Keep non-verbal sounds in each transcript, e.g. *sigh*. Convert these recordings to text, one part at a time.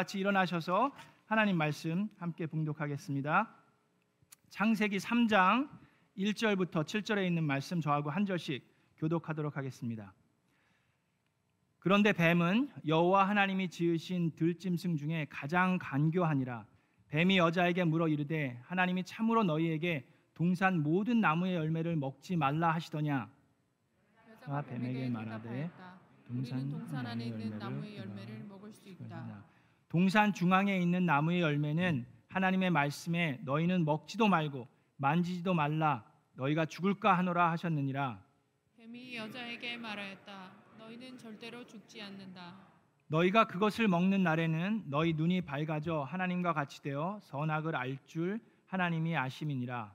같이 일어나셔서 하나님 말씀 함께 봉독하겠습니다. 창세기 3장 1절부터 7절에 있는 말씀 저하고 한 절씩 교독하도록 하겠습니다. 그런데 뱀은 여호와 하나님이 지으신 들짐승 중에 가장 간교하니라 뱀이 여자에게 물어 이르되 하나님이 참으로 너희에게 동산 모든 나무의 열매를 먹지 말라 하시더냐 여자가 뱀에게 말하되 동산 안에 있는 나무의 열매를 먹을 수 있다. 동산 중앙에 있는 나무의 열매는 하나님의 말씀에 너희는 먹지도 말고 만지지도 말라 너희가 죽을까 하노라 하셨느니라 뱀이 여자에게 말하였다. 너희는 절대로 죽지 않는다. 너희가 그것을 먹는 날에는 너희 눈이 밝아져 하나님과 같이 되어 선악을 알 줄 하나님이 아심이니라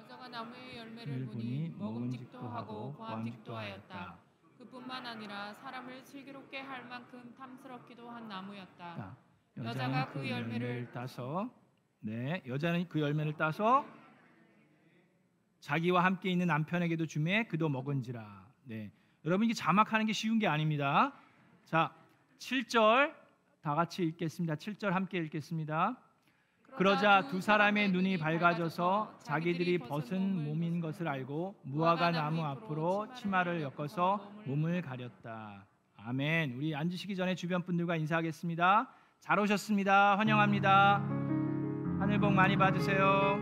여자가 나무의 열매를 보니 먹음직도 하고 보암직도 하였다. 그뿐만 아니라 사람을 슬기롭게 할 만큼 탐스럽기도 한 나무였다. 자, 여자가 그 열매를 따서 네 여자는 그 열매를 따서 자기와 함께 있는 남편에게도 주매 그도 먹은지라. 네 여러분 이게 자막하는 게 쉬운 게 아닙니다. 자 7절 다 같이 읽겠습니다. 7절 함께 읽겠습니다 그러자 두 사람의 눈이 밝아져서 자기들이 벗은 몸인 것을 알고 무화과 나무 앞으로 치마를 엮어서 몸을 가렸다. 아멘. 우리 앉으시기 전에 주변 분들과 인사하겠습니다. 잘 오셨습니다. 환영합니다. 하늘 복 많이 받으세요.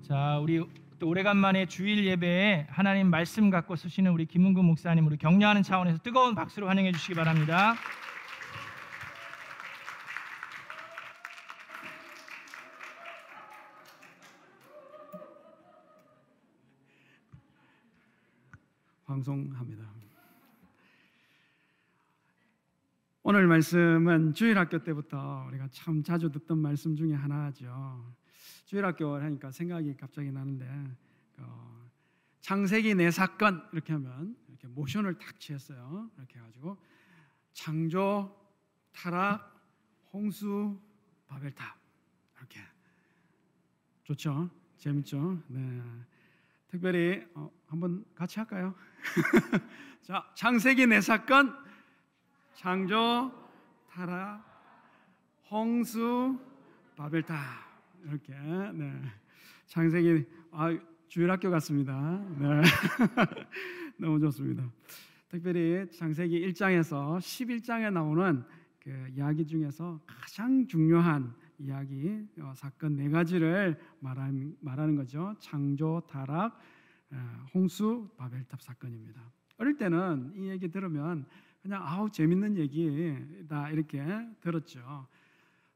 자, 우리 또 오래간만에 주일 예배에 하나님 말씀 갖고 쓰시는 우리 김은구 목사님 우리 격려하는 차원에서 뜨거운 박수로 환영해 주시기 바랍니다. 방송합니다. 오늘 말씀은 주일학교 때부터 우리가 참 자주 듣던 말씀 중에 하나죠. 주일학교 하니까 생각이 갑자기 나는데 어, 창세기 네 사건 이렇게 하면 이렇게 모션을 탁 취했어요. 이렇게 해가지고 창조, 타락, 홍수, 바벨탑 이렇게 좋죠, 재밌죠. 네. 특별히 어, 한번 같이 할까요? *laughs* 자, 창세기 네 사건, 창조, 타락, 홍수, 바벨탑 이렇게 네. 창세기 아, 주일학교 같습니다. 네. *laughs* 너무 좋습니다. 특별히 창세기 1장에서 11장에 나오는 그 이야기 중에서 가장 중요한 이야기 어, 사건 네 가지를 말하는, 말하는 거죠. 창조, 타락, 어, 홍수, 바벨탑 사건입니다. 어릴 때는 이 얘기 들으면 그냥 아우 재밌는 얘기다 이렇게 들었죠.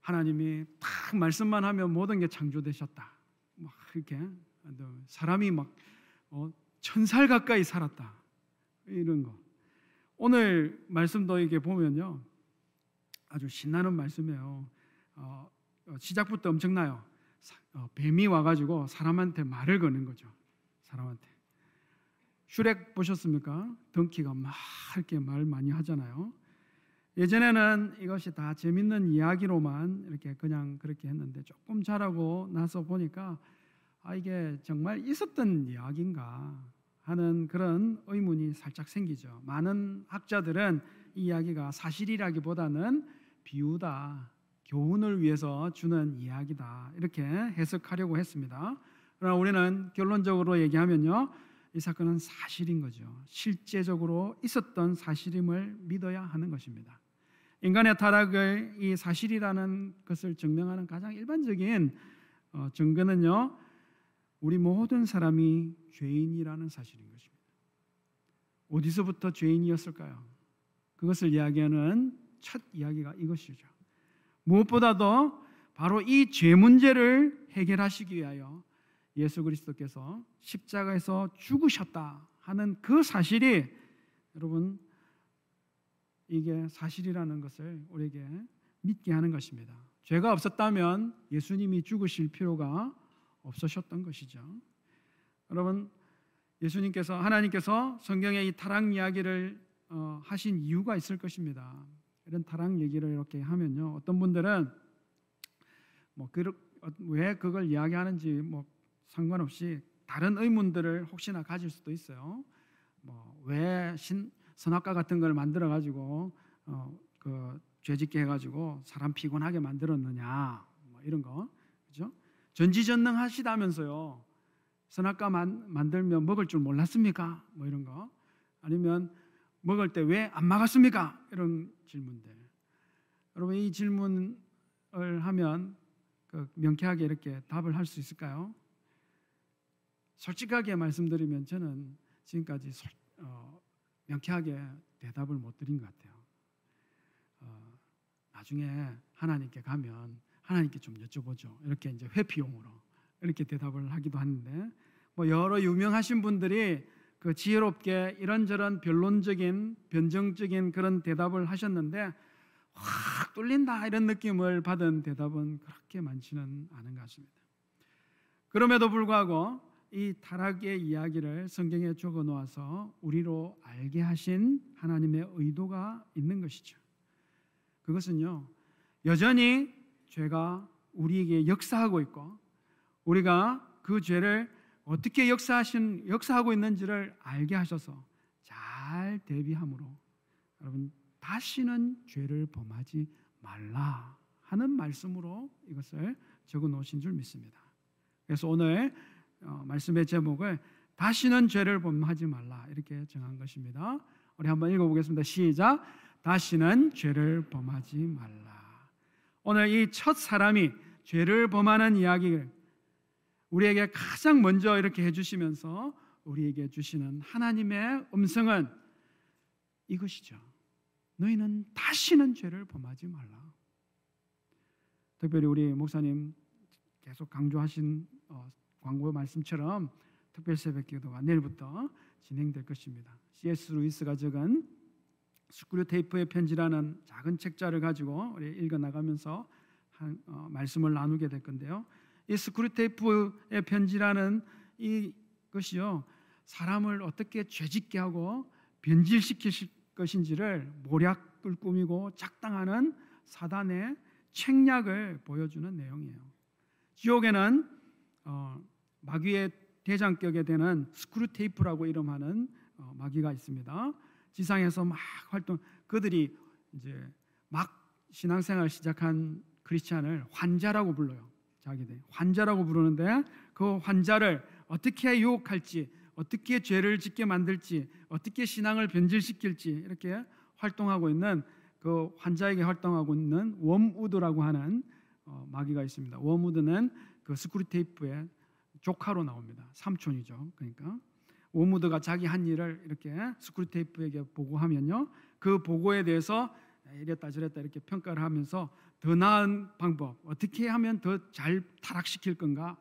하나님이 딱 말씀만 하면 모든 게 창조되셨다. 막 이렇게 사람이 막 어, 천살 가까이 살았다 이런 거. 오늘 말씀도 이게 보면요 아주 신나는 말씀이에요. 어, 어, 시작부터 엄청나요. 어, 뱀이 와가지고 사람한테 말을 거는 거죠. 사람한테. 슈렉 보셨습니까? 덩키가 막 이렇게 말 많이 하잖아요. 예전에는 이것이 다 재밌는 이야기로만 이렇게 그냥 그렇게 했는데 조금 자라고 나서 보니까 아 이게 정말 있었던 이야기인가 하는 그런 의문이 살짝 생기죠. 많은 학자들은 이 이야기가 사실이라기보다는 비유다, 교훈을 위해서 주는 이야기다 이렇게 해석하려고 했습니다. 그러나 우리는 결론적으로 얘기하면요, 이 사건은 사실인 거죠. 실제적으로 있었던 사실임을 믿어야 하는 것입니다. 인간의 타락을 이 사실이라는 것을 증명하는 가장 일반적인 어, 증거는요, 우리 모든 사람이 죄인이라는 사실인 것입니다. 어디서부터 죄인이었을까요? 그것을 이야기하는 첫 이야기가 이것이죠. 무엇보다도 바로 이 죄 문제를 해결하시기 위하여 예수 그리스도께서 십자가에서 죽으셨다 하는 그 사실이 여러분 이게 사실이라는 것을 우리에게 믿게 하는 것입니다. 죄가 없었다면 예수님이 죽으실 필요가 없으셨던 것이죠. 여러분 예수님께서 하나님께서 성경의 이 타락 이야기를 어, 하신 이유가 있을 것입니다. 이런 타락 얘기를 이렇게 하면요, 어떤 분들은 뭐왜 어, 그걸 이야기하는지 뭐 상관없이 다른 의문들을 혹시나 가질 수도 있어요. 뭐왜 선악과 같은 걸 만들어 가지고 어, 그 죄짓게 해가지고 사람 피곤하게 만들었느냐 뭐 이런 거 그죠? 전지전능하시다면서요 선악과 만, 만들면 먹을 줄 몰랐습니까? 뭐 이런 거 아니면 먹을 때 왜 안 막았습니까? 이런 질문들 여러분 이 질문을 하면 그 명쾌하게 이렇게 답을 할 수 있을까요? 솔직하게 말씀드리면 저는 지금까지 솔, 어, 명쾌하게 대답을 못 드린 것 같아요. 어, 나중에 하나님께 가면 하나님께 좀 여쭤보죠. 이렇게 이제 회피용으로 이렇게 대답을 하기도 하는데 뭐 여러 유명하신 분들이 그 지혜롭게 이런저런 변론적인 변정적인 그런 대답을 하셨는데 확 뚫린다 이런 느낌을 받은 대답은 그렇게 많지는 않은 것 같습니다. 그럼에도 불구하고 이 타락의 이야기를 성경에 적어 놓아서 우리로 알게 하신 하나님의 의도가 있는 것이죠. 그것은요. 여전히 죄가 우리에게 역사하고 있고 우리가 그 죄를 어떻게 역사하신 역사하고 있는지를 알게 하셔서 잘 대비함으로 여러분 다시는 죄를 범하지 말라 하는 말씀으로 이것을 적어 놓으신 줄 믿습니다. 그래서 오늘 어, 말씀의 제목을 다시는 죄를 범하지 말라 이렇게 정한 것입니다. 우리 한번 읽어보겠습니다. 시작. 다시는 죄를 범하지 말라. 오늘 이 첫 사람이 죄를 범하는 이야기를 우리에게 가장 먼저 이렇게 해주시면서 우리에게 주시는 하나님의 음성은 이것이죠. 너희는 다시는 죄를 범하지 말라. 특별히 우리 목사님 계속 강조하신 어, 광고 말씀처럼 특별 새벽 기도가 내일부터 진행될 것입니다. C.S. 루이스가 적은 스크류 테이프의 편지라는 작은 책자를 가지고 우리 읽어 나가면서 한, 어, 말씀을 나누게 될 건데요. 이 스크류 테이프의 편지라는 이 것이요 사람을 어떻게 죄짓게 하고 변질시킬 것인지를 모략을 꾸미고 작당하는 사단의 책략을 보여주는 내용이에요. 지옥에는 어, 마귀의 대장격에 되는 스크류 테이프라고 이름하는 어, 마귀가 있습니다. 지상에서 막 활동 그들이 이제 막 신앙생활 시작한 크리스찬을 환자라고 불러요. 자기들 환자라고 부르는데 그 환자를 어떻게 유혹할지 어떻게 죄를 짓게 만들지 어떻게 신앙을 변질시킬지 이렇게 활동하고 있는 그 환자에게 활동하고 있는 웜우드라고 하는 어, 마귀가 있습니다. 웜우드는 그 스크루테이프의 조카로 나옵니다. 삼촌이죠. 그러니까 웜우드가 자기 한 일을 이렇게 스크루테이프에게 보고하면요, 그 보고에 대해서 이랬다 저랬다 이렇게 평가를 하면서 더 나은 방법 어떻게 하면 더 잘 타락시킬 건가,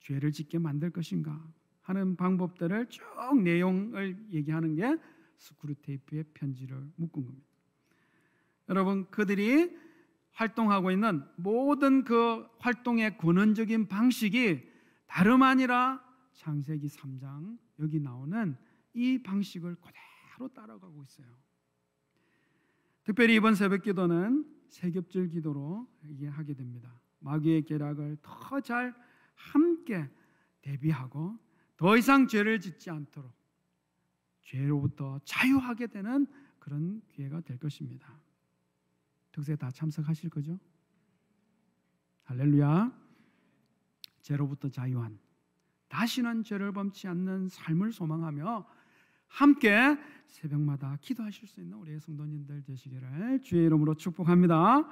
죄를 짓게 만들 것인가 하는 방법들을 쭉 내용을 얘기하는 게 스크루테이프의 편지를 묶은 겁니다. 여러분 그들이 활동하고 있는 모든 그 활동의 근원적인 방식이 다름 아니라 창세기 3장 여기 나오는 이 방식을 그대로 따라가고 있어요. 특별히 이번 새벽 기도는 세겹절 기도로 하게 됩니다. 마귀의 계략을 더 잘 함께 대비하고 더 이상 죄를 짓지 않도록 죄로부터 자유하게 되는 그런 기회가 될 것입니다. 특세 다 참석하실 거죠? 할렐루야. 죄로부터 자유한 다시는 죄를 범치 않는 삶을 소망하며 함께 새벽마다 기도하실 수 있는 우리의 성도님들 되시기를 주의 이름으로 축복합니다.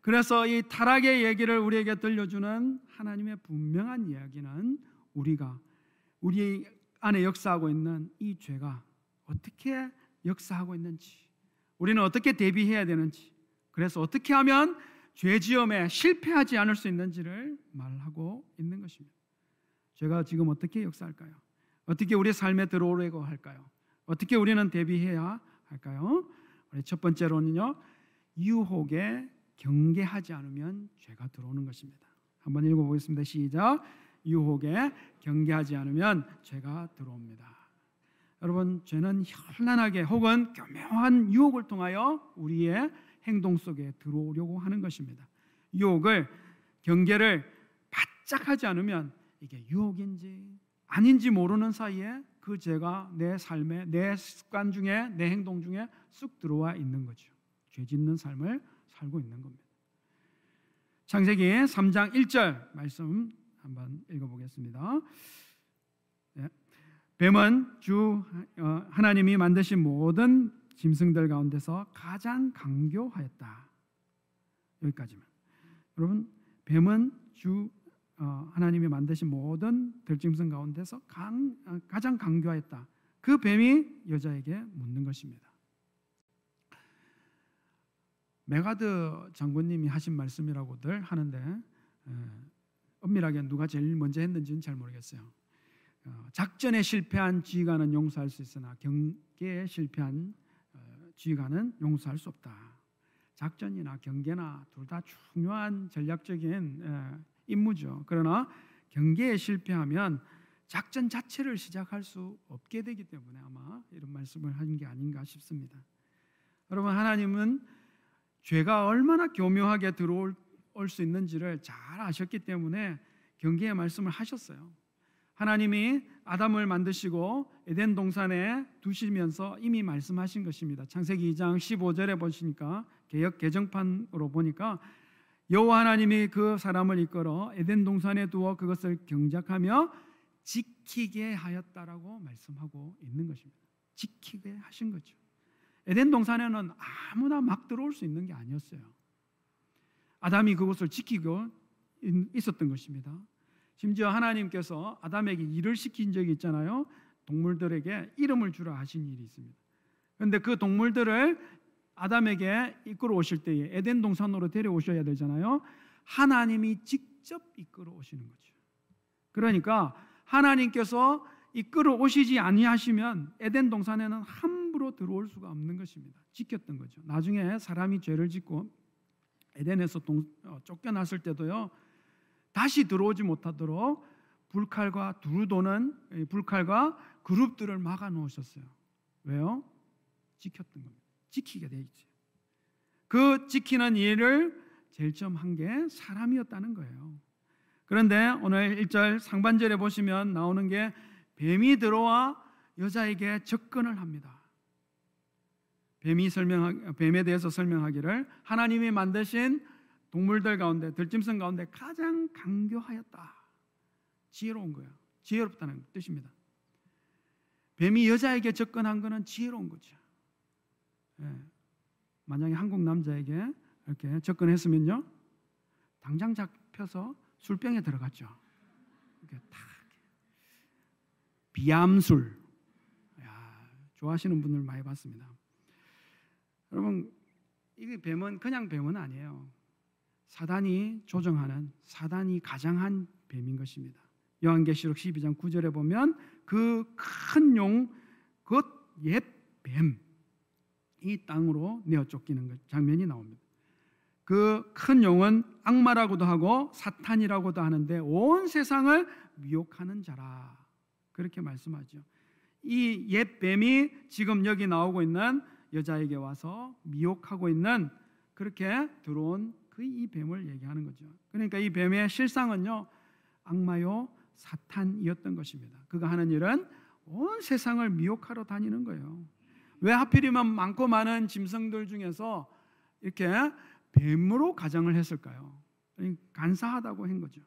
그래서 이 타락의 얘기를 우리에게 들려주는 하나님의 분명한 이야기는 우리가 우리 안에 역사하고 있는 이 죄가 어떻게 역사하고 있는지, 우리는 어떻게 대비해야 되는지, 그래서 어떻게 하면 죄지음에 실패하지 않을 수 있는지를 말하고 있는 것입니다. 죄가 지금 어떻게 역사할까요? 어떻게 우리 삶에 들어오려고 할까요? 어떻게 우리는 대비해야 할까요? 우리 첫 번째로는요, 유혹에 경계하지 않으면 죄가 들어오는 것입니다. 한번 읽어보겠습니다. 시작. 유혹에 경계하지 않으면 죄가 들어옵니다. 여러분, 죄는 현란하게 혹은 교묘한 유혹을 통하여 우리의 행동 속에 들어오려고 하는 것입니다. 유혹을 경계를 바짝 하지 않으면 이게 유혹인지 아닌지 모르는 사이에 그 죄가 내 삶에 내 습관 중에 내 행동 중에 쑥 들어와 있는 거죠. 죄 짓는 삶을 살고 있는 겁니다. 창세기 3장 1절 말씀 한번 읽어보겠습니다. 네. 뱀은 주 어, 하나님이 만드신 모든 짐승들 가운데서 가장 강교하였다. 여기까지만. 여러분 뱀은 주 어, 하나님이 만드신 모든 들짐승 가운데서 강, 어, 가장 강교하였다. 그 뱀이 여자에게 묻는 것입니다. 맥아더 장군님이 하신 말씀이라고들 하는데 에, 엄밀하게 누가 제일 먼저 했는지는 잘 모르겠어요. 어, 작전에 실패한 지휘관은 용서할 수 있으나 경계에 실패한 어, 지휘관은 용서할 수 없다. 작전이나 경계나 둘 다 중요한 전략적인 에, 임무죠. 그러나 경계에 실패하면 작전 자체를 시작할 수 없게 되기 때문에 아마 이런 말씀을 한 게 아닌가 싶습니다. 여러분 하나님은 죄가 얼마나 교묘하게 들어올 수 있는지를 잘 아셨기 때문에 경계의 말씀을 하셨어요. 하나님이 아담을 만드시고 에덴 동산에 두시면서 이미 말씀하신 것입니다. 창세기 2장 15절에 보시니까 개역 개정판으로 보니까 여호와 하나님이 그 사람을 이끌어 에덴 동산에 두어 그것을 경작하며 지키게 하였다라고 말씀하고 있는 것입니다. 지키게 하신 거죠. 에덴 동산에는 아무나 막 들어올 수 있는 게 아니었어요. 아담이 그것을 지키고 있었던 것입니다. 심지어 하나님께서 아담에게 일을 시킨 적이 있잖아요. 동물들에게 이름을 주라 하신 일이 있습니다. 그런데 그 동물들을 아담에게 이끌어 오실 때에 에덴 동산으로 데려오셔야 되잖아요. 하나님이 직접 이끌어 오시는 거죠. 그러니까 하나님께서 이끌어 오시지 아니하시면 에덴 동산에는 함부로 들어올 수가 없는 것입니다. 지켰던 거죠. 나중에 사람이 죄를 짓고 에덴에서 동, 어, 쫓겨났을 때도요. 다시 들어오지 못하도록 불칼과 두루 도는 불칼과 그룹들을 막아 놓으셨어요. 왜요? 지켰던 겁니다. 지키게 돼 있죠. 그 지키는 일을 제일 처음 한게 사람이었다는 거예요. 그런데 오늘 1절 상반절에 보시면 나오는 게 뱀이 들어와 여자에게 접근을 합니다. 뱀이 설명 뱀에 대해서 설명하기를 하나님이 만드신 동물들 가운데 들짐승 가운데 가장 강교하였다. 지혜로운 거예요. 지혜롭다는 뜻입니다. 뱀이 여자에게 접근한 것은 지혜로운 거죠. 예. 만약에 한국 남자에게 이렇게 접근했으면요, 당장 잡혀서 술병에 들어갔죠. 이렇게 탁 비암술, 야, 좋아하시는 분들 많이 봤습니다. 여러분, 이 뱀은 그냥 뱀은 아니에요. 사단이 조정하는 사단이 가장한 뱀인 것입니다. 요한계시록 12장 9절에 보면 그 큰 용, 그옛 뱀, 이 땅으로 내어 쫓기는 장면이 나옵니다. 그 큰 용은 악마라고도 하고 사탄이라고도 하는데 온 세상을 미혹하는 자라 그렇게 말씀하죠. 이 옛 뱀이 지금 여기 나오고 있는 여자에게 와서 미혹하고 있는 그렇게 들어온 그 이 뱀을 얘기하는 거죠. 그러니까 이 뱀의 실상은요 악마요 사탄이었던 것입니다. 그가 하는 일은 온 세상을 미혹하러 다니는 거예요. 왜 하필이면 많고 많은 짐승들 중에서 이렇게 뱀으로 가정을 했을까요? 간사하다고 한 거죠.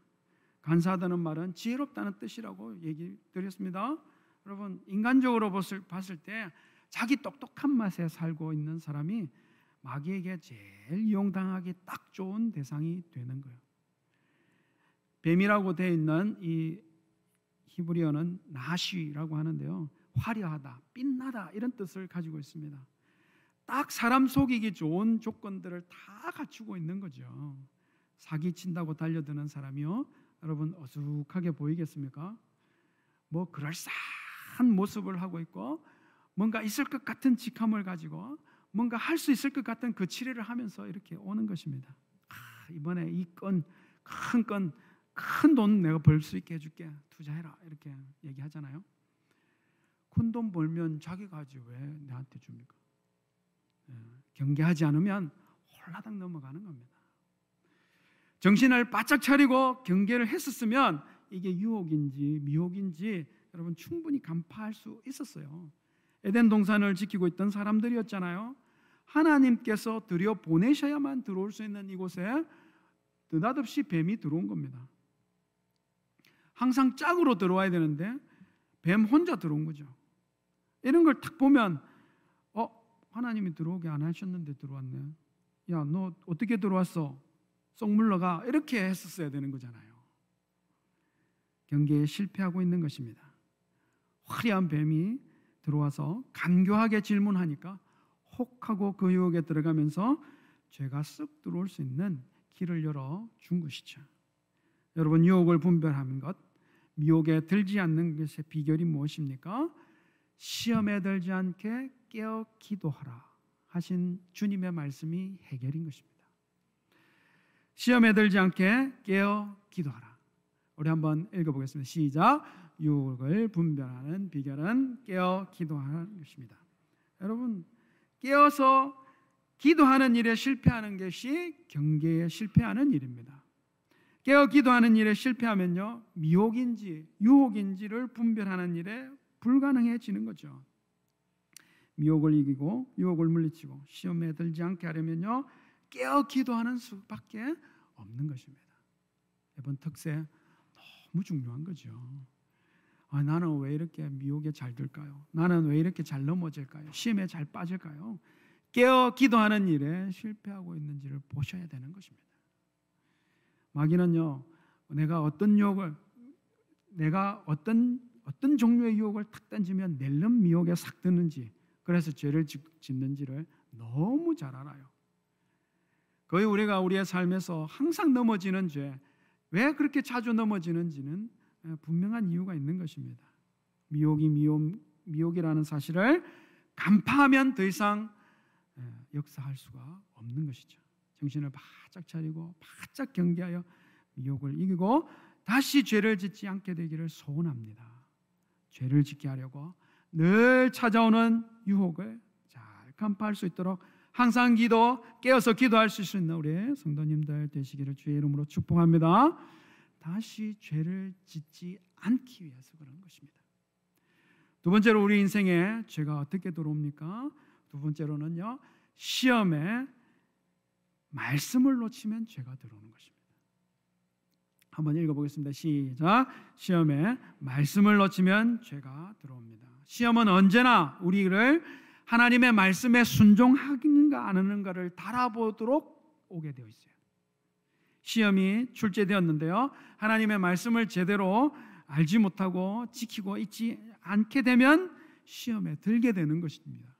간사하다는 말은 지혜롭다는 뜻이라고 얘기 드렸습니다. 여러분 인간적으로 봤을 때 자기 똑똑한 맛에 살고 있는 사람이 마귀에게 제일 이용당하기 딱 좋은 대상이 되는 거예요. 뱀이라고 되어 있는 이 히브리어는 나시라고 하는데요. 화려하다, 빛나다 이런 뜻을 가지고 있습니다. 딱 사람 속이기 좋은 조건들을 다 갖추고 있는 거죠. 사기 친다고 달려드는 사람이요. 여러분 어둑하게 보이겠습니까? 뭐 그럴싸한 모습을 하고 있고 뭔가 있을 것 같은 직함을 가지고 뭔가 할 수 있을 것 같은 그 치료를 하면서 이렇게 오는 것입니다. 아, 이번에 이 건 큰 건 큰 돈 내가 벌 수 있게 해줄게 투자해라 이렇게 얘기하잖아요. 큰 돈 벌면 자기가 하지 왜 내한테 줍니까? 예, 경계하지 않으면 홀라당 넘어가는 겁니다. 정신을 바짝 차리고 경계를 했었으면 이게 유혹인지 미혹인지 여러분 충분히 간파할 수 있었어요. 에덴 동산을 지키고 있던 사람들이었잖아요. 하나님께서 들여 보내셔야만 들어올 수 있는 이곳에 느닷없이 뱀이 들어온 겁니다. 항상 짝으로 들어와야 되는데 뱀 혼자 들어온 거죠. 이런 걸 딱 보면 어 하나님이 들어오게 안 하셨는데 들어왔네. 야 너 어떻게 들어왔어? 쏙 물러가 이렇게 했었어야 되는 거잖아요. 경계에 실패하고 있는 것입니다. 화려한 뱀이 들어와서 간교하게 질문하니까 혹하고 그 유혹에 들어가면서 죄가 쓱 들어올 수 있는 길을 열어 준 것이죠. 여러분 유혹을 분별하는 것, 미혹에 들지 않는 것의 비결이 무엇입니까? 시험에 들지 않게 깨어 기도하라 하신 주님의 말씀이 해결인 것입니다. 시험에 들지 않게 깨어 기도하라. 우리 한번 읽어보겠습니다. 시작. 유혹을 분별하는 비결은 깨어 기도하는 것입니다. 여러분 깨어서 기도하는 일에 실패하는 것이 경계에 실패하는 일입니다. 깨어 기도하는 일에 실패하면요 미혹인지 유혹인지를 분별하는 일에 불가능해지는 거죠. 미혹을 이기고 유혹을 물리치고 시험에 들지 않게 하려면요 깨어 기도하는 수밖에 없는 것입니다. 이번 특세 너무 중요한 거죠. 아, 나는 왜 이렇게 미혹에 잘 들까요? 나는 왜 이렇게 잘 넘어질까요? 시험에 잘 빠질까요? 깨어 기도하는 일에 실패하고 있는지를 보셔야 되는 것입니다. 마귀는요, 내가 어떤 유혹을 내가 어떤 어떤 종류의 유혹을 탁 던지면 낼름 미혹에 싹 드는지 그래서 죄를 짓는지를 너무 잘 알아요. 거의 우리가 우리의 삶에서 항상 넘어지는 죄, 왜 그렇게 자주 넘어지는지는 분명한 이유가 있는 것입니다. 미혹이 미혹, 미혹이라는 사실을 간파하면 더 이상 역사할 수가 없는 것이죠. 정신을 바짝 차리고 바짝 경계하여 미혹을 이기고 다시 죄를 짓지 않게 되기를 소원합니다. 죄를 짓게 하려고 늘 찾아오는 유혹을 잘 간파할 수 있도록 항상 기도 깨어서 기도할 수 있는 우리 성도님들 되시기를 주의 이름으로 축복합니다. 다시 죄를 짓지 않기 위해서 그런 것입니다. 두 번째로 우리 인생에 죄가 어떻게 들어옵니까? 두 번째로는요. 시험에 말씀을 놓치면 죄가 들어오는 것입니다. 한번 읽어보겠습니다. 시작. 시험에 말씀을 놓치면 죄가 들어옵니다. 시험은 언제나 우리를 하나님의 말씀에 순종하는가 안 하는가를 달아보도록 오게 되어 있어요. 시험이 출제되었는데요. 하나님의 말씀을 제대로 알지 못하고 지키고 있지 않게 되면 시험에 들게 되는 것입니다.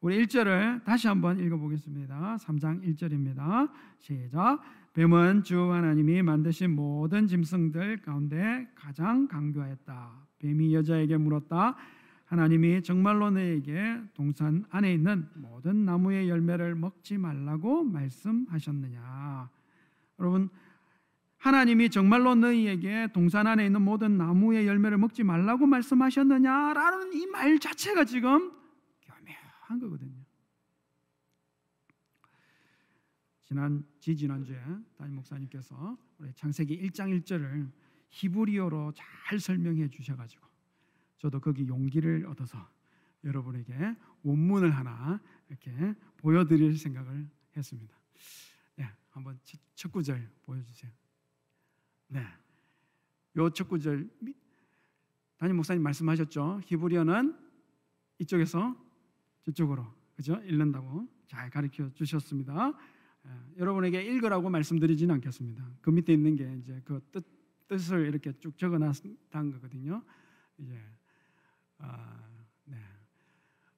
우리 1절을 다시 한번 읽어보겠습니다. 3장 1절입니다. 시작. 뱀은 주 하나님이 만드신 모든 짐승들 가운데 가장 강교하였다. 뱀이 여자에게 물었다. 하나님이 정말로 너에게 동산 안에 있는 모든 나무의 열매를 먹지 말라고 말씀하셨느냐? 여러분 하나님이 정말로 너희에게 동산 안에 있는 모든 나무의 열매를 먹지 말라고 말씀하셨느냐라는 이 말 자체가 지금 한 거거든요. 지난 지지난주에 담임 목사님께서 우리 창세기 1장 1절을 히브리어로 잘 설명해 주셔 가지고 저도 거기 용기를 얻어서 여러분에게 원문을 하나 이렇게 보여 드릴 생각을 했습니다. 네, 한번 첫 구절 보여 주세요. 네, 요첫 구절 담임 목사님 말씀하셨죠. 히브리어는 이쪽에서 저쪽으로 그죠? 읽는다고 잘 가르쳐 주셨습니다. 예, 여러분에게 읽으라고 말씀드리지는 않겠습니다. 그 밑에 있는 게 이제 그 뜻, 뜻을 이렇게 쭉 적어놨던 거거든요. 이제 아, 네.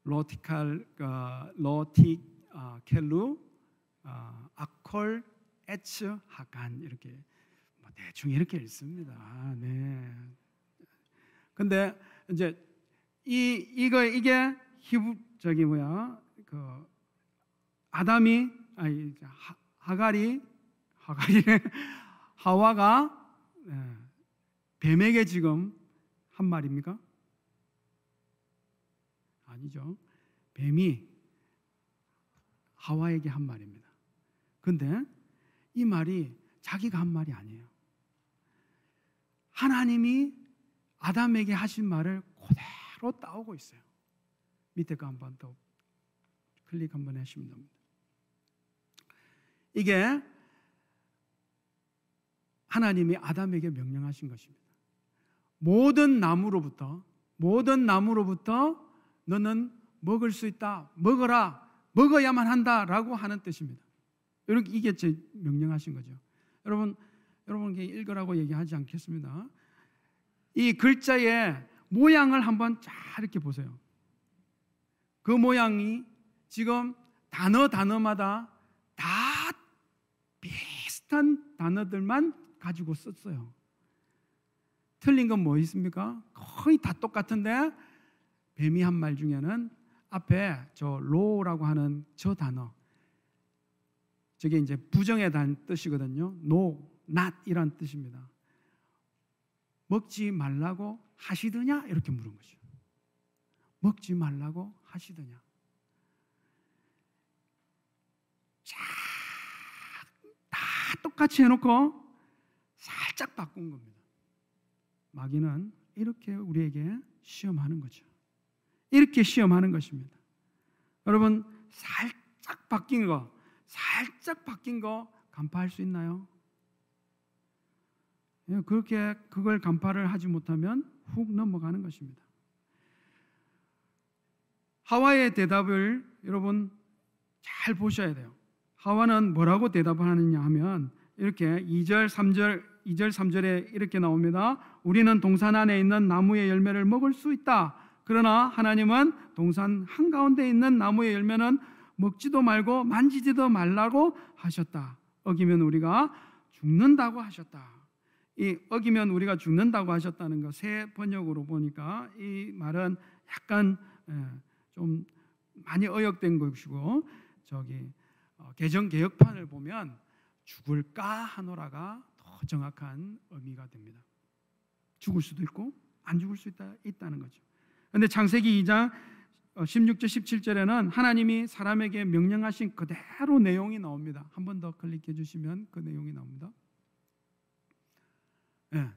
로티칼 어, 로티 어, 켈루 어, 아콜 에츠 하간 이렇게 뭐 대충 이렇게 읽습니다. 네. 근데 이제 이 이거 이게 히브 저기 뭐야 그 아담이 아니 하, 하갈이 하갈이 *laughs* 하와가 네, 뱀에게 지금 한 말입니까? 아니죠. 뱀이 하와에게 한 말입니다. 근데 이 말이 자기가 한 말이 아니에요. 하나님이 아담에게 하신 말을 그대로 따오고 있어요. 밑에 거 한 번 더 클릭 한 번 하시면 됩니다. 이게 하나님이 아담에게 명령하신 것입니다. 모든 나무로부터 모든 나무로부터 너는 먹을 수 있다. 먹어라. 먹어야만 한다라고 하는 뜻입니다. 이렇게 이게 제 명령하신 거죠. 여러분 여러분께 읽으라고 얘기하지 않겠습니다. 이 글자의 모양을 한번 잘 이렇게 보세요. 그 모양이 지금 단어 단어마다 다 비슷한 단어들만 가지고 썼어요. 틀린 건 뭐 있습니까? 거의 다 똑같은데 뱀이 한 말 중에는 앞에 저 로라고 하는 저 단어 저게 이제 부정의 단 뜻이거든요. no, not 이란 뜻입니다. 먹지 말라고 하시더냐 이렇게 물은 거죠. 먹지 말라고 하시더냐. 자, 다 똑같이 해놓고 살짝 바꾼 겁니다. 마귀는 이렇게 우리에게 시험하는 거죠. 이렇게 시험하는 것입니다. 여러분 살짝 바뀐 거, 살짝 바뀐 거 간파할 수 있나요? 예, 그렇게 그걸 간파를 하지 못하면 훅 넘어가는 것입니다. 하와의 대답을 여러분 잘 보셔야 돼요. 하와는 뭐라고 대답을 하느냐 하면 이렇게 2절, 3절, 2절, 3절에 이렇게 나옵니다. 우리는 동산 안에 있는 나무의 열매를 먹을 수 있다. 그러나 하나님은 동산 한가운데 있는 나무의 열매는 먹지도 말고 만지지도 말라고 하셨다. 어기면 우리가 죽는다고 하셨다. 이 어기면 우리가 죽는다고 하셨다는 거새 번역으로 보니까 이 말은 약간 예, 좀 많이 어역된 것이고 저기 어, 개정 개혁판을 보면 죽을까 하노라가 더 정확한 의미가 됩니다. 죽을 수도 있고 안 죽을 수 있다 있다는 거죠. 그런데 창세기 2장 16절 어, 17절에는 하나님이 사람에게 명령하신 그대로 내용이 나옵니다. 한 번 더 클릭해 주시면 그 내용이 나옵니다. 네.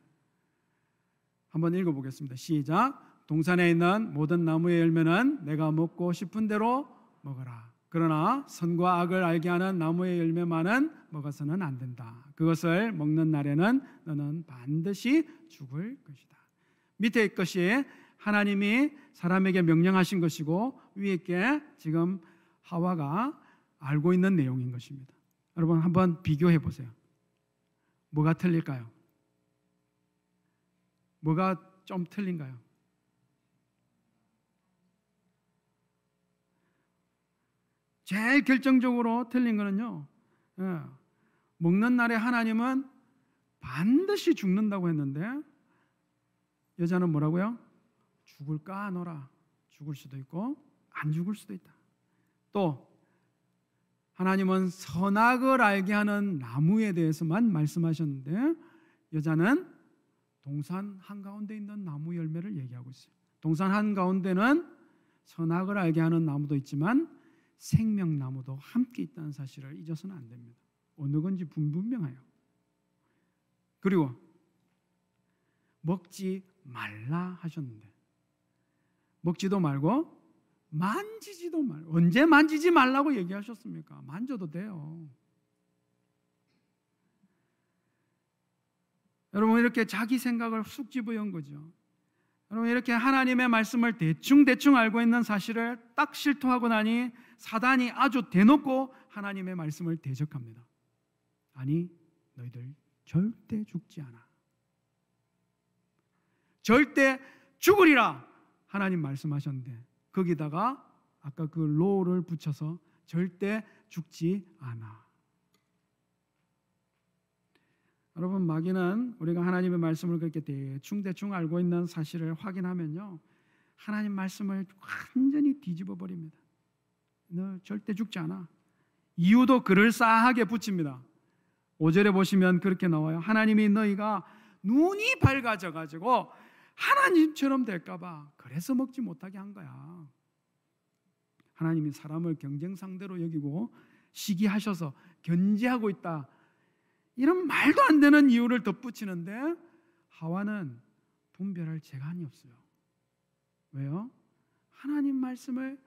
한번 읽어 보겠습니다. 시작. 동산에 있는 모든 나무의 열매는 내가 먹고 싶은 대로 먹어라. 그러나 선과 악을 알게 하는 나무의 열매만은 먹어서는 안 된다. 그것을 먹는 날에는 너는 반드시 죽을 것이다. 밑에 것이 하나님이 사람에게 명령하신 것이고 위에 게 지금 하와가 알고 있는 내용인 것입니다. 여러분 한번 비교해 보세요. 뭐가 틀릴까요? 뭐가 좀 틀린가요? 제일 결정적으로 틀린 거는요. 예, 먹는 날에 하나님은 반드시 죽는다고 했는데 여자는 뭐라고요? 죽을까 하노라. 죽을 수도 있고 안 죽을 수도 있다. 또 하나님은 선악을 알게 하는 나무에 대해서만 말씀하셨는데 여자는 동산 한가운데 있는 나무 열매를 얘기하고 있어요. 동산 한가운데는 선악을 알게 하는 나무도 있지만 생명나무도 함께 있다는 사실을 잊어서는 안 됩니다. 어느 건지 분분명해요. 그리고 먹지 말라 하셨는데 먹지도 말고 만지지도 말고 언제 만지지 말라고 얘기하셨습니까? 만져도 돼요. 여러분 이렇게 자기 생각을 쑥 집어연 거죠. 여러분 이렇게 하나님의 말씀을 대충 대충 알고 있는 사실을 딱 실토하고 나니 사단이 아주 대놓고 하나님의 말씀을 대적합니다. 아니 너희들 절대 죽지 않아. 절대 죽으리라 하나님 말씀하셨는데 거기다가 아까 그 로를 붙여서 절대 죽지 않아. 여러분 마귀는 우리가 하나님의 말씀을 그렇게 대충 대충 알고 있는 사실을 확인하면요 하나님 말씀을 완전히 뒤집어 버립니다. 너 절대 죽지 않아. 이유도 그럴싸하게 붙입니다. 5절에 보시면 그렇게 나와요. 하나님이 너희가 눈이 밝아져 가지고 하나님처럼 될까봐 그래서 먹지 못하게 한 거야. 하나님이 사람을 경쟁 상대로 여기고 시기하셔서 견제하고 있다. 이런 말도 안 되는 이유를 덧붙이는데 하와는 분별할 재간이 없어요. 왜요? 하나님 말씀을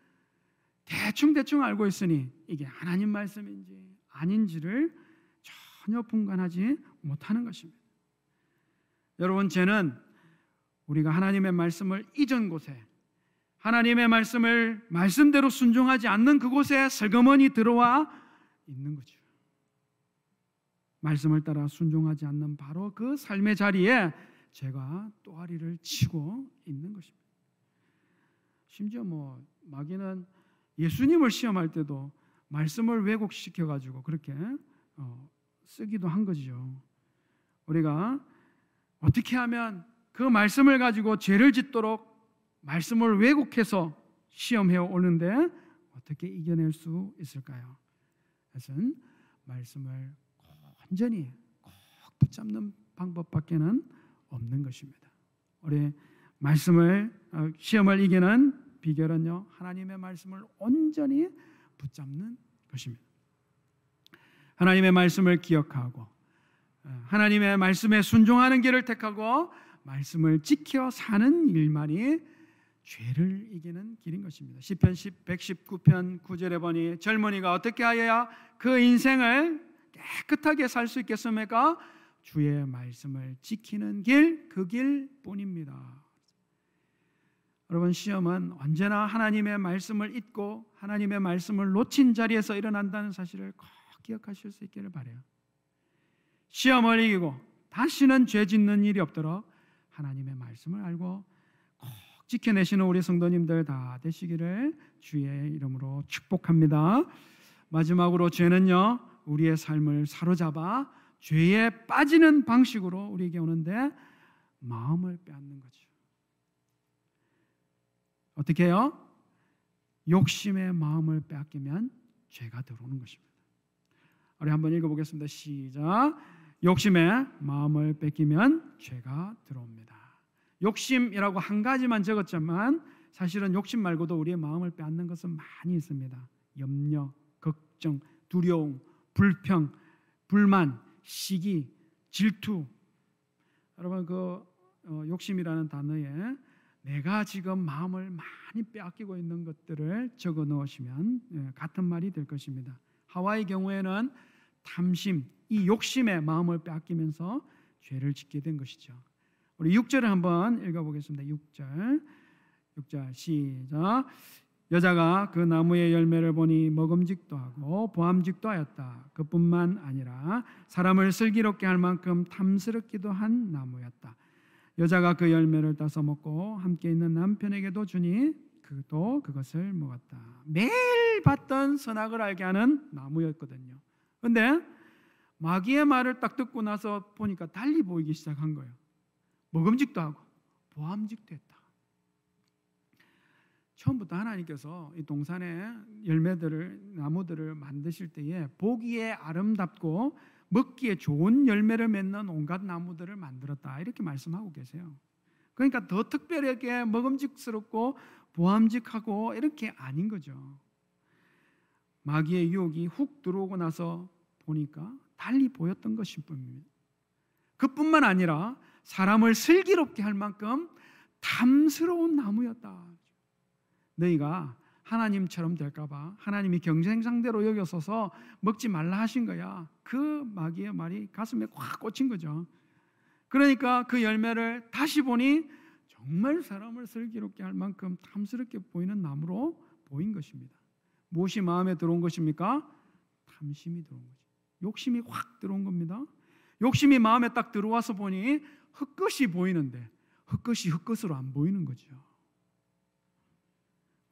대충 대충 알고 있으니 이게 하나님 말씀인지 아닌지를 전혀 분간하지 못하는 것입니다. 여러분 죄는 우리가 하나님의 말씀을 잊은 곳에 하나님의 말씀을 말씀대로 순종하지 않는 그곳에 슬그머니 들어와 있는 거죠. 말씀을 따라 순종하지 않는 바로 그 삶의 자리에 죄가 또아리를 치고 있는 것입니다. 심지어 뭐 마귀는 예수님을 시험할 때도 말씀을 왜곡시켜 가지고 그렇게 어, 쓰기도 한 거죠. 우리가 어떻게 하면 그 말씀을 가지고 죄를 짓도록 말씀을 왜곡해서 시험해 오는데 어떻게 이겨낼 수 있을까요? 그것은 말씀을 온전히 꼭 붙잡는 방법밖에는 없는 것입니다. 우리 말씀을 어, 시험을 이기는 비결은요 하나님의 말씀을 온전히 붙잡는 것입니다. 하나님의 말씀을 기억하고 어, 하나님의 말씀에 순종하는 길을 택하고 말씀을 지켜 사는 일만이 죄를 이기는 길인 것입니다. 시편 119편 9절에 보니 젊은이가 어떻게 하여야 그 인생을 깨끗하게 살 수 있겠습니까? 주의 말씀을 지키는 길, 그 길뿐입니다. 여러분 시험은 언제나 하나님의 말씀을 잊고 하나님의 말씀을 놓친 자리에서 일어난다는 사실을 꼭 기억하실 수 있기를 바래요. 시험을 이기고 다시는 죄 짓는 일이 없도록 하나님의 말씀을 알고 꼭 지켜내시는 우리 성도님들 다 되시기를 주의 이름으로 축복합니다. 마지막으로 죄는요 우리의 삶을 사로잡아 죄에 빠지는 방식으로 우리에게 오는데 마음을 빼앗는 거죠. 어떻게 해요? 욕심의 마음을 빼앗기면 죄가 들어오는 것입니다. 우리 한번 읽어보겠습니다. 시작. 욕심의 마음을 뺏기면 죄가 들어옵니다. 욕심이라고 한 가지만 적었지만 사실은 욕심 말고도 우리의 마음을 빼앗는 것은 많이 있습니다. 염려, 걱정, 두려움, 불평, 불만, 시기, 질투. 여러분 그 어, 욕심이라는 단어에 내가 지금 마음을 많이 빼앗기고 있는 것들을 적어 넣으시면 예, 같은 말이 될 것입니다. 하와의 경우에는 탐심, 이 욕심의 마음을 빼앗기면서 죄를 짓게 된 것이죠. 우리 6절을 한번 읽어보겠습니다. 6절, 6절 시작. 여자가 그 나무의 열매를 보니 먹음직도 하고 보암직도 하였다. 그뿐만 아니라 사람을 슬기롭게 할 만큼 탐스럽기도 한 나무였다. 여자가 그 열매를 따서 먹고 함께 있는 남편에게도 주니 그도 그것을 먹었다. 매일 봤던 선악을 알게 하는 나무였거든요. 근데 마귀의 말을 딱 듣고 나서 보니까 달리 보이기 시작한 거예요. 먹음직도 하고 보암직도 했다. 처음부터 하나님께서 이 동산의 열매들을 나무들을 만드실 때에 보기에 아름답고 먹기에 좋은 열매를 맺는 온갖 나무들을 만들었다 이렇게 말씀하고 계세요. 그러니까 더 특별하게 먹음직스럽고 보암직하고 이렇게 아닌 거죠. 마귀의 유혹이 훅 들어오고 나서 보니까 달리 보였던 것일 뿐입니다. 그뿐만 아니라 사람을 슬기롭게 할 만큼 탐스러운 나무였다. 너희가 하나님처럼 될까봐 하나님이 경쟁 상대로 여겨서서 먹지 말라 하신 거야. 그 마귀의 말이 가슴에 확 꽂힌 거죠. 그러니까 그 열매를 다시 보니 정말 사람을 슬기롭게 할 만큼 탐스럽게 보이는 나무로 보인 것입니다. 무엇이 마음에 들어온 것입니까? 탐심이 들어온 거죠. 욕심이 확 들어온 겁니다. 욕심이 마음에 딱 들어와서 보니 흙것이 보이는데 흙것이 흙것으로 안 보이는 거죠.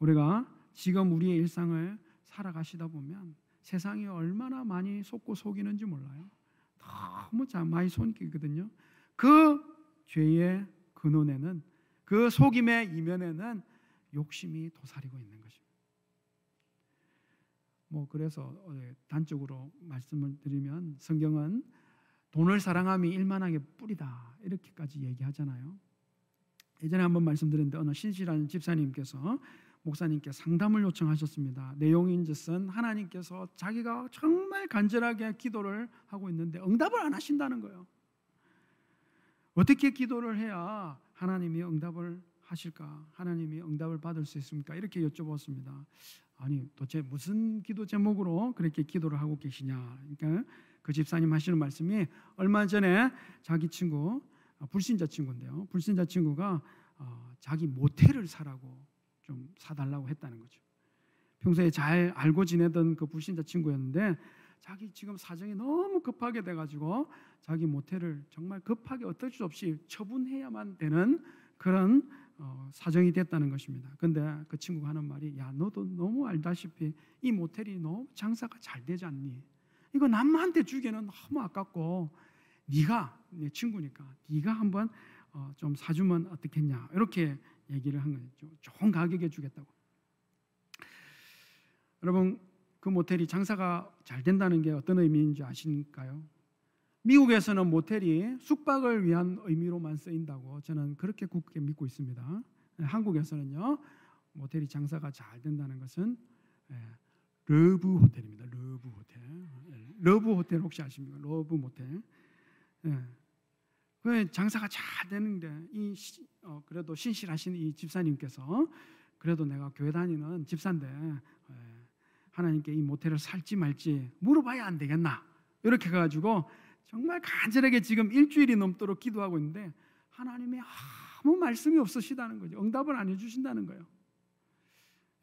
우리가 지금 우리의 일상을 살아가시다 보면 세상이 얼마나 많이 속고 속이는지 몰라요. 너무 많이 속이거든요. 그 죄의 근원에는 그 속임의 이면에는 욕심이 도사리고 있는 것입니다. 뭐 그래서 단적으로 말씀을 드리면 성경은 돈을 사랑함이 일만하게 뿌리다 이렇게까지 얘기하잖아요. 예전에 한번 말씀드렸는데 어느 신실한 집사님께서 목사님께 상담을 요청하셨습니다. 내용인즉슨 하나님께서 자기가 정말 간절하게 기도를 하고 있는데 응답을 안 하신다는 거예요. 어떻게 기도를 해야 하나님이 응답을 하실까? 하나님이 응답을 받을 수 있습니까? 이렇게 여쭤봤습니다. 아니 도대체 무슨 기도 제목으로 그렇게 기도를 하고 계시냐? 그러니까 그 집사님 하시는 말씀이 얼마 전에 자기 친구 아, 불신자 친구인데요. 불신자 친구가 어, 자기 모텔을 사라고 좀 사달라고 했다는 거죠. 평소에 잘 알고 지내던 그 불신자 친구였는데 자기 지금 사정이 너무 급하게 돼가지고 자기 모텔을 정말 급하게 어쩔 수 없이 처분해야만 되는 그런 어, 사정이 됐다는 것입니다. 근데 그 친구가 하는 말이 야 너도 너무 알다시피 이 모텔이 너무 장사가 잘 되지 않니? 이거 남한테 주기에는 너무 아깝고 네가 내 친구니까 네가 한번 어, 좀 사주면 어떻겠냐 이렇게 얘기를 한 거죠. 좋은 가격에 주겠다고. 여러분 그 모텔이 장사가 잘 된다는 게 어떤 의미인지 아십니까요? 미국에서는 모텔이 숙박을 위한 의미로만 쓰인다고 저는 그렇게 굳게 믿고 있습니다. 한국에서는요 모텔이 장사가 잘 된다는 것은 예, 러브 호텔입니다. 러브 호텔. 예, 러브 호텔 혹시 아십니까? 러브 모텔. 예. 그 장사가 잘 되는데 이 어, 그래도 신실하신 이 집사님께서 그래도 내가 교회 다니는 집사인데 예, 하나님께 이 모텔을 살지 말지 물어봐야 안 되겠나 이렇게 해가지고 정말 간절하게 지금 일주일이 넘도록 기도하고 있는데 하나님이 아무 말씀이 없으시다는 거죠. 응답을 안 해주신다는 거예요.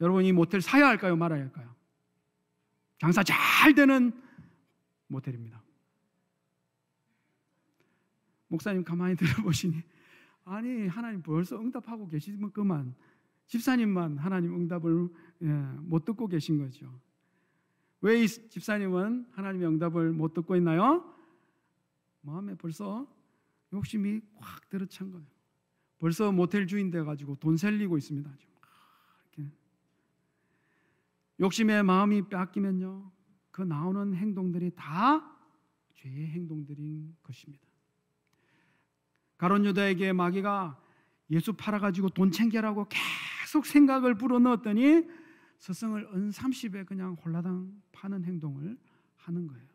여러분 이 모텔 사야 할까요, 말아야 할까요? 장사 잘 되는 모텔입니다. 목사님 가만히 *laughs* 들어보시니 아니 하나님 벌써 응답하고 계시면 그만 집사님만 하나님 응답을 예, 못 듣고 계신 거죠. 왜 이 집사님은 하나님의 응답을 못 듣고 있나요? 마음에 벌써 욕심이 확 들어찬 거예요. 벌써 모텔 주인 돼 가지고 돈 살리고 있습니다. 이렇게 욕심에 마음이 뺏기면요, 그 나오는 행동들이 다 죄의 행동들인 것입니다. 가론 유다에게 마귀가 예수 팔아가지고 돈 챙겨라고 계속 생각을 불어넣었더니 스승을 은 30에 그냥 홀라당 파는 행동을 하는 거예요.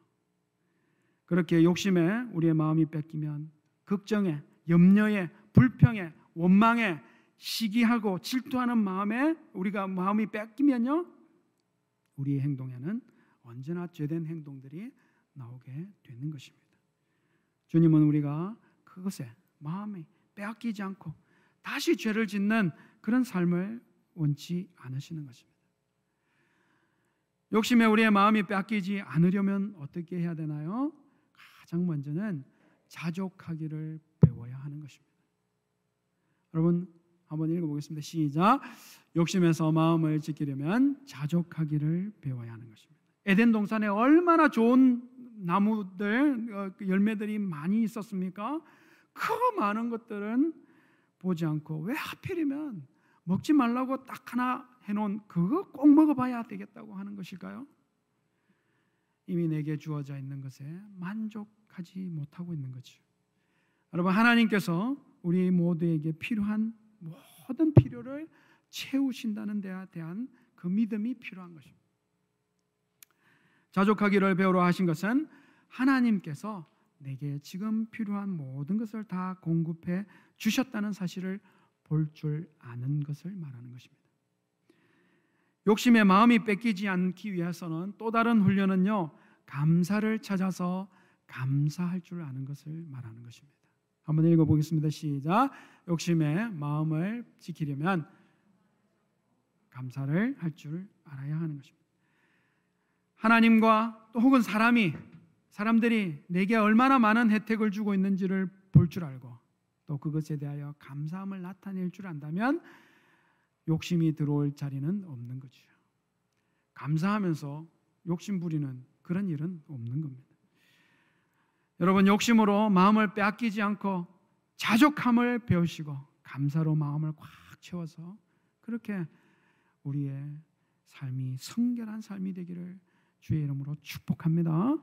그렇게 욕심에 우리의 마음이 뺏기면 걱정에, 염려에, 불평에, 원망에 시기하고 질투하는 마음에 우리가 마음이 뺏기면요. 우리의 행동에는 언제나 죄된 행동들이 나오게 되는 것입니다. 주님은 우리가 그것에 마음이 빼앗기지 않고 다시 죄를 짓는 그런 삶을 원치 않으시는 것입니다. 욕심에 우리의 마음이 빼앗기지 않으려면 어떻게 해야 되나요? 가장 먼저는 자족하기를 배워야 하는 것입니다. 여러분 한번 읽어보겠습니다. 시작. 욕심에서 마음을 지키려면 자족하기를 배워야 하는 것입니다. 에덴 동산에 얼마나 좋은 나무들 어, 그 열매들이 많이 있었습니까? 그 많은 것들은 보지 않고 왜 하필이면 먹지 말라고 딱 하나 해놓은 그거 꼭 먹어봐야 되겠다고 하는 것일까요? 이미 내게 주어져 있는 것에 만족하지 못하고 있는 거죠. 여러분 하나님께서 우리 모두에게 필요한 모든 필요를 채우신다는 데에 대한 그 믿음이 필요한 것입니다. 자족하기를 배우러 하신 것은 하나님께서 내게 지금 필요한 모든 것을 다 공급해 주셨다는 사실을 볼 줄 아는 것을 말하는 것입니다. 욕심의 마음이 뺏기지 않기 위해서는 또 다른 훈련은요. 감사를 찾아서 감사할 줄 아는 것을 말하는 것입니다. 한번 읽어 보겠습니다. 시작. 욕심의 마음을 지키려면 감사를 할 줄 알아야 하는 것입니다. 하나님과 또 혹은 사람이 사람들이 내게 얼마나 많은 혜택을 주고 있는지를 볼 줄 알고 또 그것에 대하여 감사함을 나타낼 줄 안다면 욕심이 들어올 자리는 없는 거죠. 감사하면서 욕심 부리는 그런 일은 없는 겁니다. 여러분 욕심으로 마음을 빼앗기지 않고 자족함을 배우시고 감사로 마음을 꽉 채워서 그렇게 우리의 삶이 성결한 삶이 되기를 주의 이름으로 축복합니다.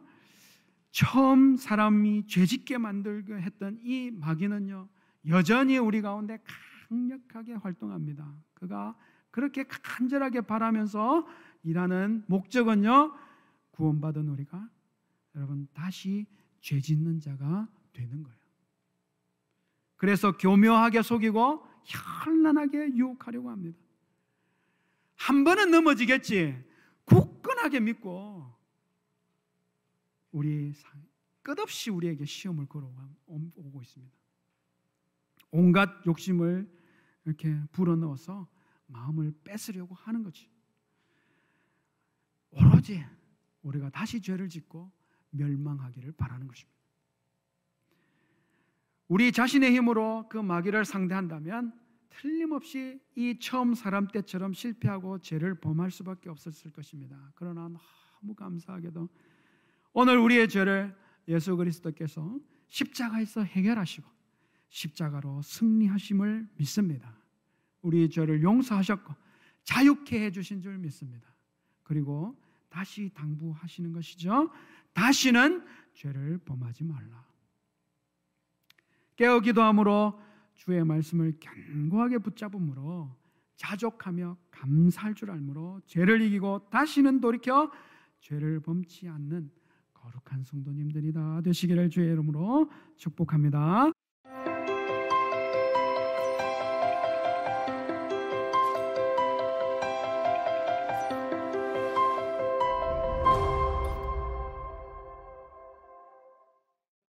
처음 사람이 죄짓게 만들게 했던 이 마귀는요 여전히 우리 가운데 강력하게 활동합니다. 그가 그렇게 간절하게 바라면서 일하는 목적은요 구원받은 우리가 여러분 다시 죄짓는 자가 되는 거예요. 그래서 교묘하게 속이고 현란하게 유혹하려고 합니다. 한 번은 넘어지겠지. 굳건하게 믿고 우리 상- 끝없이 우리에게 시험을 걸어오고 있습니다. 온갖 욕심을 이렇게 불어넣어서 마음을 뺏으려고 하는 거지. 오로지 우리가 다시 죄를 짓고 멸망하기를 바라는 것입니다. 우리 자신의 힘으로 그 마귀를 상대한다면 틀림없이 이 처음 사람 때처럼 실패하고 죄를 범할 수밖에 없었을 것입니다. 그러나 너무 감사하게도 오늘 우리의 죄를 예수 그리스도께서 십자가에서 해결하시고 십자가로 승리하심을 믿습니다. 우리 죄를 용서하셨고 자유케 해 주신 줄 믿습니다. 그리고 다시 당부하시는 것이죠. 다시는 죄를 범하지 말라. 깨어 기도함으로 주의 말씀을 견고하게 붙잡음으로 자족하며 감사할 줄 알므로 죄를 이기고 다시는 돌이켜 죄를 범치 않는 거룩한 성도님들이 다 되시기를 주의 이름으로 축복합니다.